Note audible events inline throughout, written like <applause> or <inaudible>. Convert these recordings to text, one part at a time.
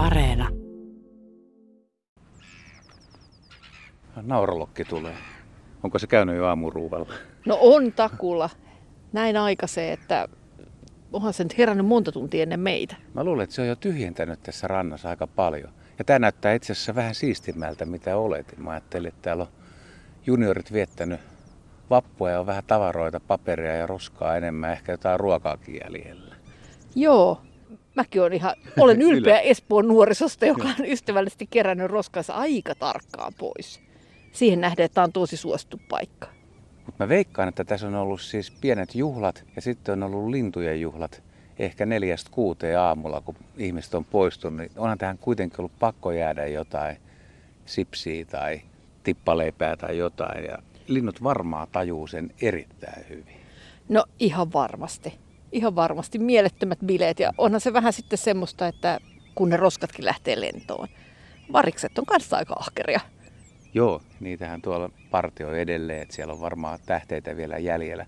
Areena. Nauralokki tulee. Onko se käynyt jo aamuruuvalla? No on takulla. Näin aikaiseen, että onhan se nyt herännyt monta tuntia ennen meitä. Mä luulen, että se on jo tyhjentänyt tässä rannassa aika paljon. Ja tämä näyttää itse asiassa vähän siistimmältä, mitä oletin. Mä ajattelin, että täällä on juniorit viettänyt vappua ja on vähän tavaroita, paperia ja roskaa enemmän, ehkä jotain ruokaakin jäljellä. Joo, mäkin olen ihan, olen <laughs> ylpeä Espoon nuorisosta, joka on ystävällisesti kerännyt roskansa aika tarkkaan pois. Siihen nähden, että tämä on tosi suosittu paikka. Mutta mä veikkaan, että tässä on ollut siis pienet juhlat ja sitten on ollut lintujen juhlat ehkä neljästä kuuteen aamulla, kun ihmiset on poistunut. Niin onhan tähän kuitenkin ollut pakko jäädä jotain sipsiä tai tippaleipää tai jotain. Ja linnut varmaan tajuu sen erittäin hyvin. No ihan varmasti. Ihan varmasti. Mielettömät bileet. Ja onhan se vähän sitten semmoista, että kun ne roskatkin lähtee lentoon. Varikset on kanssa aika ahkeria. Joo, niitähän tuolla partioi edelleen, että siellä on varmaan tähteitä vielä jäljellä.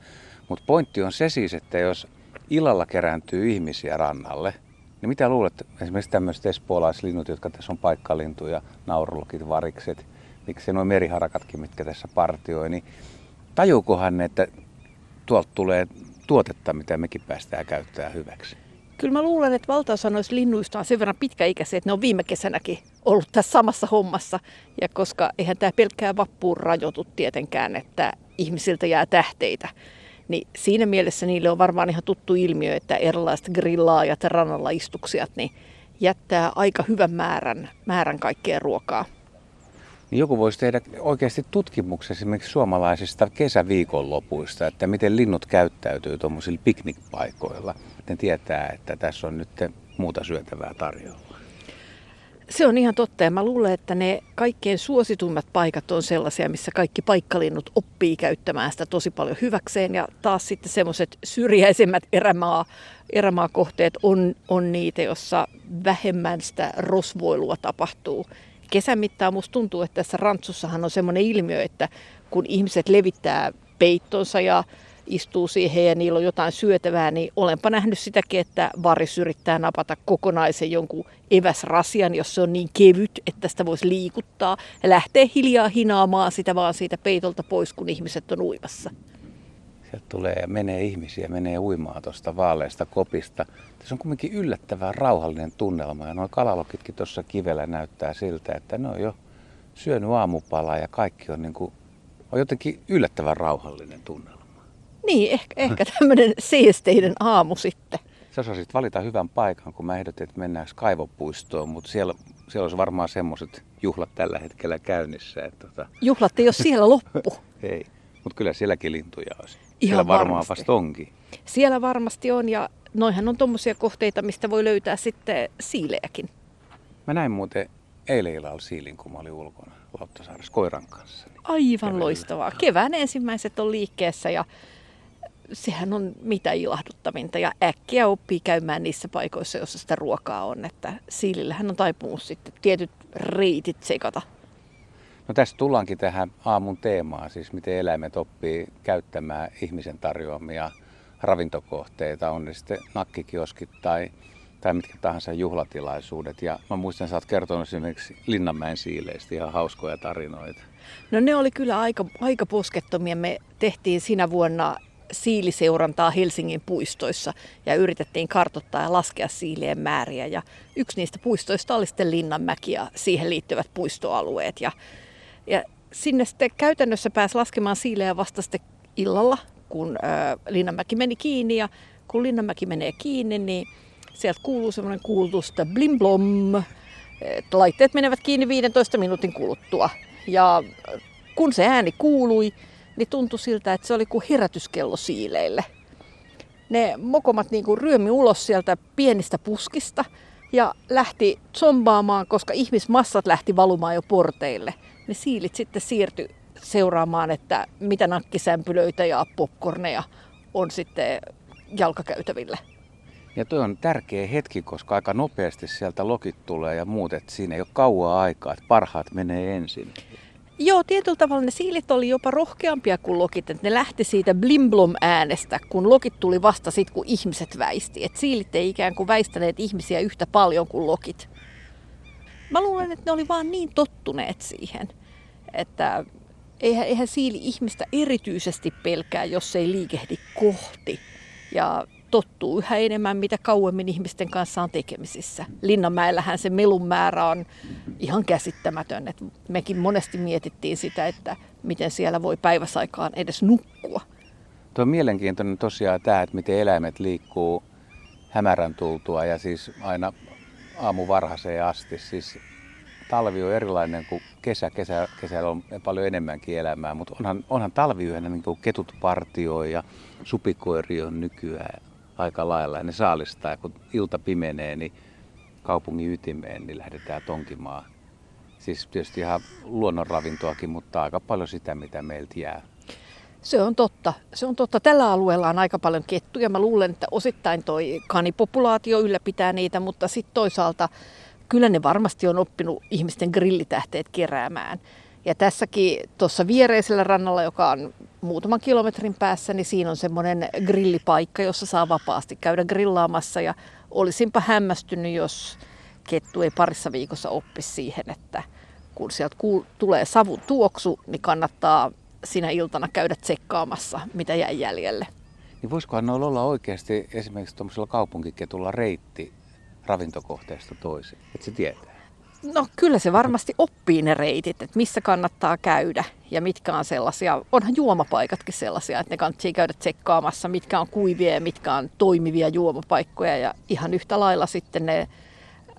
Mutta pointti on se siis, että jos illalla kerääntyy ihmisiä rannalle, niin mitä luulet, esimerkiksi tämmöiset espoolaislinnut, jotka tässä on paikkalintuja, naurulokit, varikset, miksi nuo meriharakatkin, mitkä tässä partioi, niin tajuukohan ne, että tuolta tulee tuotetta, mitä mekin päästään käyttää hyväksi? Kyllä mä luulen, että valtaosa noista linnuista on sen verran pitkäikäisiä, että ne on viime kesänäkin ollut tässä samassa hommassa. Ja koska eihän tämä pelkkää vappuun rajoitu tietenkään, että ihmisiltä jää tähteitä, niin siinä mielessä niille on varmaan ihan tuttu ilmiö, että erilaiset grillaajat ja rannalla istuksijat niin jättää aika hyvän määrän, määrän kaikkea ruokaa. Niin joku voisi tehdä oikeasti tutkimuksen esimerkiksi suomalaisista kesäviikonlopuista, että miten linnut käyttäytyy tuommoisilla piknikpaikoilla. Ne tietää, että tässä on nyt muuta syötävää tarjolla. Se on ihan totta ja mä luulen, että ne kaikkein suositummat paikat on sellaisia, missä kaikki paikkalinnut oppii käyttämään sitä tosi paljon hyväkseen. Ja taas sitten semmoiset syrjäisemmät erämaa, erämaakohteet on, on niitä, jossa vähemmän sitä rosvoilua tapahtuu. Kesän mittaan musta tuntuu, että tässä rantsussahan on semmoinen ilmiö, että kun ihmiset levittää peittonsa ja istuu siihen ja niillä on jotain syötävää, niin olenpa nähnyt sitäkin, että varis yrittää napata kokonaisen jonkun eväsrasian, jos se on niin kevyt, että sitä voisi liikuttaa ja lähtee hiljaa hinaamaan sitä vaan siitä peitolta pois, kun ihmiset on uimassa. Sieltä tulee ja menee ihmisiä, menee uimaan tuosta vaaleista kopista. Tässä on kuitenkin yllättävän rauhallinen tunnelma ja nuo kalalokitkin tuossa kivellä näyttää siltä, että ne on jo syönyt aamupalaa ja kaikki on, niin kuin, on jotenkin yllättävän rauhallinen tunnelma. Niin, ehkä, ehkä tämmöinen seesteinen aamu sitten. Sä osasit valita hyvän paikan, kun mä ehdotin, että mennäänkö kaivopuistoon, mutta siellä, siellä olisi varmaan semmoiset juhlat tällä hetkellä käynnissä. Että tota... Juhlat ei ole siellä loppu. <laughs> ei, mutta kyllä sielläkin lintuja olisi. Ihan siellä varmaan varmasti. vasta onkin. Siellä varmasti on ja noihän on tuommoisia kohteita, mistä voi löytää sitten siilejäkin. Mä näin muuten eilen illalla siilin, kun mä olin ulkona Lauttasaaressa koiran kanssa. Niin Aivan Keväällä. loistavaa. Kevään ensimmäiset on liikkeessä ja sehän on mitä ilahduttavinta ja äkkiä oppii käymään niissä paikoissa, joissa sitä ruokaa on. Että siilillähän on taipumus sitten tietyt reitit sekata. No tässä tullaankin tähän aamun teemaan, siis miten eläimet oppii käyttämään ihmisen tarjoamia ravintokohteita, on ne sitten nakkikioskit tai, tai mitkä tahansa juhlatilaisuudet. Ja mä muistan, sä oot kertonut esimerkiksi Linnanmäen siileistä ihan hauskoja tarinoita. No ne oli kyllä aika, aika poskettomia. Me tehtiin siinä vuonna siiliseurantaa Helsingin puistoissa ja yritettiin kartoittaa ja laskea siilien määriä. Ja yksi niistä puistoista oli sitten Linnanmäki ja siihen liittyvät puistoalueet. Ja, ja sinne sitten käytännössä pääsi laskemaan siilejä vasta sitten illalla, kun ää, Linnanmäki meni kiinni. Ja kun Linnanmäki menee kiinni, niin sieltä kuuluu semmoinen kuulutusta blim blom, laitteet menevät kiinni 15 minuutin kuluttua. Ja kun se ääni kuului, niin tuntui siltä, että se oli kuin herätyskello siileille. Ne mokomat niin kuin ryömi ulos sieltä pienistä puskista ja lähti zombaamaan, koska ihmismassat lähti valumaan jo porteille. Ne siilit sitten siirtyi seuraamaan, että mitä nakkisämpylöitä ja popcorneja on sitten jalkakäytäville. Ja tuo on tärkeä hetki, koska aika nopeasti sieltä lokit tulee ja muut, että siinä ei ole kauaa aikaa, että parhaat menee ensin. Joo, tietyllä tavalla ne siilit oli jopa rohkeampia kuin lokit. Että ne lähti siitä blimblom äänestä, kun lokit tuli vasta sitten, kun ihmiset väisti. Et siilit ei ikään kuin väistäneet ihmisiä yhtä paljon kuin lokit. Mä luulen, että ne oli vaan niin tottuneet siihen, että eihän, eihän siili ihmistä erityisesti pelkää, jos ei liikehdi kohti. Ja tottuu yhä enemmän, mitä kauemmin ihmisten kanssa on tekemisissä. Linnanmäellähän se melun määrä on ihan käsittämätön. Et mekin monesti mietittiin sitä, että miten siellä voi päiväsaikaan edes nukkua. Tuo on mielenkiintoinen tosiaan tämä, että miten eläimet liikkuu hämärän tultua ja siis aina aamu varhaiseen asti. Siis talvi on erilainen kuin kesä. kesä kesällä on paljon enemmänkin elämää, mutta onhan, onhan talviyönä niin kuin ketut partioi ja supikoiri on nykyään aika lailla. Ja ne saalistaa ja kun ilta pimenee, niin kaupungin ytimeen, niin lähdetään tonkimaan. Siis tietysti ihan luonnonravintoakin, mutta aika paljon sitä, mitä meiltä jää. Se on totta. Se on totta. Tällä alueella on aika paljon kettuja. Mä luulen, että osittain toi kanipopulaatio ylläpitää niitä, mutta sitten toisaalta kyllä ne varmasti on oppinut ihmisten grillitähteet keräämään. Ja tässäkin tuossa viereisellä rannalla, joka on muutaman kilometrin päässä, niin siinä on semmoinen grillipaikka, jossa saa vapaasti käydä grillaamassa. Ja olisinpa hämmästynyt, jos kettu ei parissa viikossa oppi siihen, että kun sieltä kuul- tulee savun tuoksu, niin kannattaa sinä iltana käydä tsekkaamassa, mitä jäi jäljelle. Niin voisikohan noilla olla oikeasti esimerkiksi tuollaisella kaupunkiketulla reitti ravintokohteesta toiseen, että se tietää? No kyllä se varmasti oppii ne reitit, että missä kannattaa käydä ja mitkä on sellaisia. Onhan juomapaikatkin sellaisia, että ne kannattaa käydä tsekkaamassa, mitkä on kuivia ja mitkä on toimivia juomapaikkoja. Ja ihan yhtä lailla sitten ne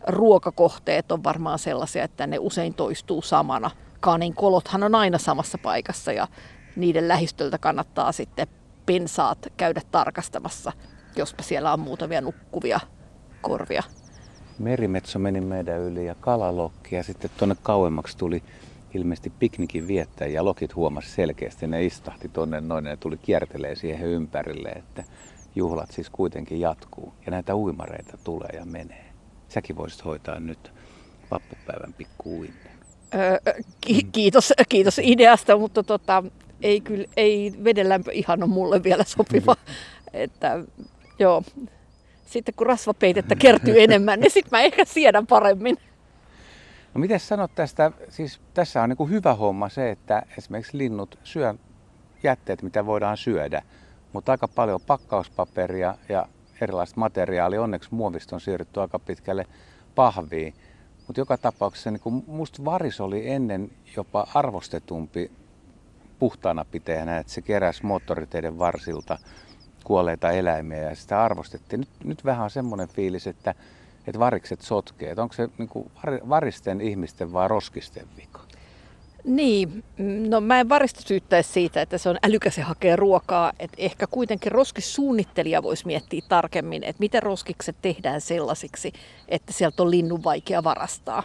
ruokakohteet on varmaan sellaisia, että ne usein toistuu samana. Kanin kolothan on aina samassa paikassa ja niiden lähistöltä kannattaa sitten pensaat käydä tarkastamassa, jospa siellä on muutamia nukkuvia korvia. Merimetso meni meidän yli ja kalalokki ja sitten tuonne kauemmaksi tuli ilmeisesti piknikin viettää ja lokit huomasi selkeästi, ne istahti tuonne noin ja tuli kiertelee siihen ympärille, että juhlat siis kuitenkin jatkuu ja näitä uimareita tulee ja menee. Säkin voisit hoitaa nyt vappupäivän pikku öö, ki- kiitos, kiitos ideasta, mutta tota, ei, kyllä, ei vedenlämpö ihan ole mulle vielä sopiva. <laughs> että, joo, sitten kun rasvapeitettä kertyy enemmän, niin sitten mä ehkä siedän paremmin. No miten sanot tästä, siis tässä on niin hyvä homma se, että esimerkiksi linnut syö jätteet, mitä voidaan syödä, mutta aika paljon pakkauspaperia ja erilaista materiaalia. Onneksi muovista on siirrytty aika pitkälle pahviin. Mutta joka tapauksessa niin musta varis oli ennen jopa arvostetumpi puhtaana piteenä, että se keräsi moottoriteiden varsilta kuolleita eläimiä ja sitä arvostettiin. Nyt, nyt vähän on semmoinen fiilis, että, että varikset sotkee. Että onko se niin kuin varisten ihmisten vai roskisten vika? Niin, no mä en varista syyttäisi siitä, että se on älykäs ja hakee ruokaa. Että ehkä kuitenkin roskissuunnittelija voisi miettiä tarkemmin, että miten roskikset tehdään sellaisiksi, että sieltä on linnun vaikea varastaa.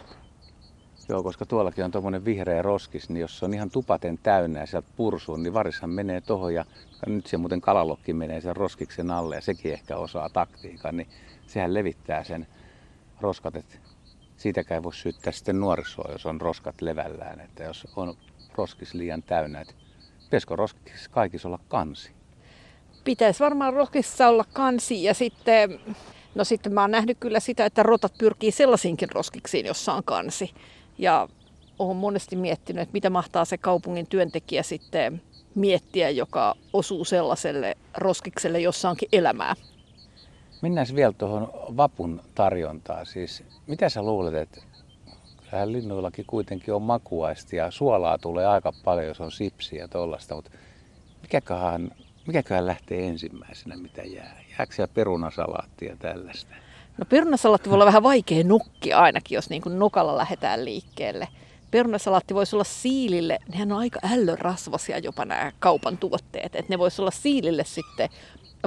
Joo, koska tuollakin on tuommoinen vihreä roskis, niin jos se on ihan tupaten täynnä ja sieltä pursuu, niin varishan menee tuohon ja nyt se muuten kalalokki menee sen roskiksen alle ja sekin ehkä osaa taktiikan, niin sehän levittää sen roskat, että siitäkään voi syyttää sitten nuorisoa, jos on roskat levällään, että jos on roskis liian täynnä, että pitäisikö roskis kaikissa olla kansi? Pitäisi varmaan roskissa olla kansi ja sitten, no sitten mä oon nähnyt kyllä sitä, että rotat pyrkii sellaisiinkin roskiksiin, jossa on kansi. Ja olen monesti miettinyt, että mitä mahtaa se kaupungin työntekijä sitten miettiä, joka osuu sellaiselle roskikselle, jossa onkin elämää. Mennään vielä tuohon vapun tarjontaan. Siis, mitä sä luulet, että kyllähän linnuillakin kuitenkin on makuaisti ja suolaa tulee aika paljon, jos on sipsiä ja tollasta, mutta mikäköhän, mikäköhän lähtee ensimmäisenä, mitä jää? Jääkö siellä perunasalaattia tällaista? No perunasalaatti voi olla vähän vaikea nukkia ainakin, jos niin kuin nokalla lähdetään liikkeelle. Perunasalaatti voisi olla siilille, nehän on aika ällörasvasia jopa nämä kaupan tuotteet, että ne voisi olla siilille sitten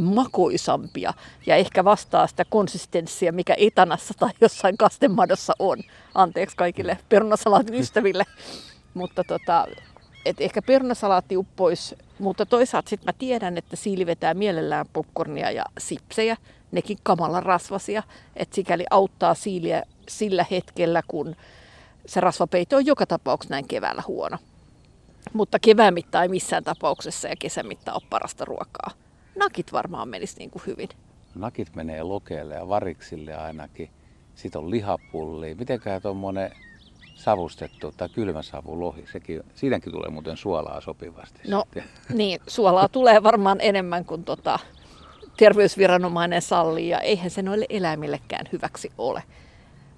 makoisampia ja ehkä vastaa sitä konsistenssia, mikä etanassa tai jossain kastemadossa on. Anteeksi kaikille perunasalaatin ystäville. Mutta tota, et ehkä perunasalaatti uppoisi, mutta toisaalta sitten mä tiedän, että siili vetää mielellään popcornia ja sipsejä, nekin kamala rasvasia, että sikäli auttaa siiliä sillä hetkellä, kun se rasvapeito on joka tapauksessa näin keväällä huono. Mutta kevään mitta ei missään tapauksessa ja kesän mitta ole parasta ruokaa. Nakit varmaan menisi niin kuin hyvin. Nakit menee lokeelle ja variksille ainakin. Sitten on lihapulli. Mitenkään tuommoinen savustettu tai kylmä savulohi. Sekin, siitäkin tulee muuten suolaa sopivasti. No sitten. niin, suolaa tulee varmaan enemmän kuin tota, terveysviranomainen sallii ja eihän se noille eläimillekään hyväksi ole.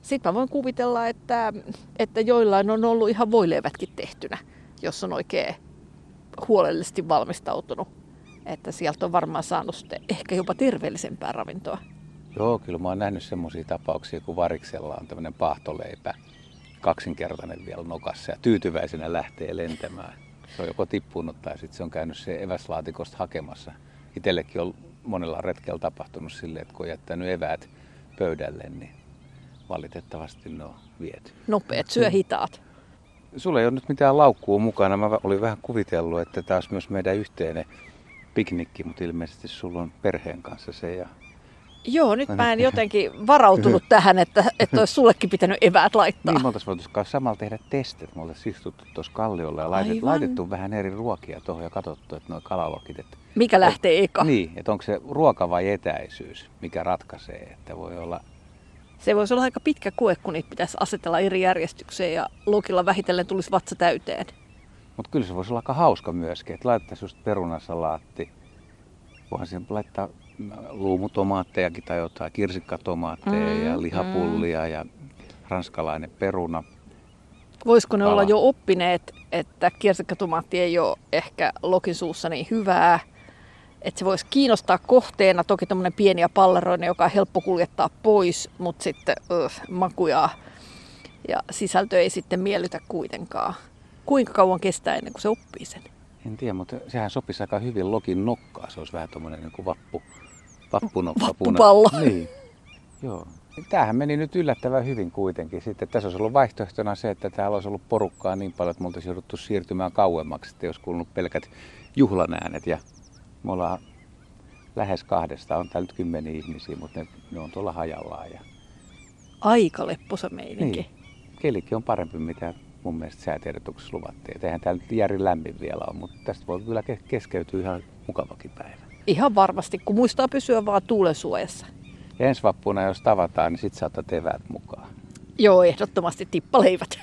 Sitten mä voin kuvitella, että, että joillain on ollut ihan voileivätkin tehtynä, jos on oikein huolellisesti valmistautunut. Että sieltä on varmaan saanut sitten ehkä jopa terveellisempää ravintoa. Joo, kyllä mä oon nähnyt semmoisia tapauksia, kun variksella on tämmöinen paahtoleipä, kaksinkertainen vielä nokassa ja tyytyväisenä lähtee lentämään. Se on joko tippunut tai sitten se on käynyt se eväslaatikosta hakemassa. Itsellekin on monella retkellä tapahtunut silleen, että kun on jättänyt eväät pöydälle, niin valitettavasti ne on viety. Nopeat, syö hitaat. Sulla ei ole nyt mitään laukkua mukana. Mä olin vähän kuvitellut, että olisi myös meidän yhteinen piknikki, mutta ilmeisesti sulla on perheen kanssa se. Ja... Joo, nyt mä en jotenkin varautunut <laughs> tähän, että, että olisi sullekin pitänyt eväät laittaa. Niin, me oltaisiin voitu samalla tehdä testit. Me oltaisiin istuttu tuossa kalliolla ja laitettu, laitettu vähän eri ruokia tuohon ja katsottu, että nuo kalalokit, että mikä lähtee eka? Niin, että onko se ruoka vai etäisyys, mikä ratkaisee, että voi olla... Se voisi olla aika pitkä koe, kun niitä pitäisi asetella eri järjestykseen ja lokilla vähitellen tulisi vatsa täyteen. Mutta kyllä se voisi olla aika hauska myöskin, että laitettaisiin just perunasalaatti. Voihan siihen laittaa luumutomaattejakin tai jotain, kirsikkatomaatteja mm, ja lihapullia mm. ja ranskalainen peruna. Voisiko ne Kala. olla jo oppineet, että kirsikkatomaatti ei ole ehkä lokin suussa niin hyvää, että se voisi kiinnostaa kohteena. Toki tämmöinen pieni ja palleroinen, joka on helppo kuljettaa pois, mutta sitten uh, makuja ja sisältö ei sitten miellytä kuitenkaan. Kuinka kauan kestää ennen kuin se oppii sen? En tiedä, mutta sehän sopisi aika hyvin lokin nokkaa. Se olisi vähän tuommoinen niin kuin vappu, vappunokka. Vappupallo. Niin. Joo. Tämähän meni nyt yllättävän hyvin kuitenkin. Sitten tässä olisi ollut vaihtoehtona se, että täällä olisi ollut porukkaa niin paljon, että me oltaisiin jouduttu siirtymään kauemmaksi, että olisi kuulunut pelkät juhlan äänet. Ja me ollaan lähes kahdesta, on täällä nyt kymmeniä ihmisiä, mutta ne, ne on tuolla hajallaan. Ja... Aika lepposa meininki. Niin. Kelikin on parempi, mitä mun mielestä säätiedotuksessa luvattiin. Et eihän täällä nyt järin lämmin vielä ole, mutta tästä voi kyllä keskeytyä ihan mukavakin päivä. Ihan varmasti, kun muistaa pysyä vaan tuulen suojassa. Ja ensi vappuna, jos tavataan, niin sit saatat eväät mukaan. Joo, ehdottomasti tippaleivät.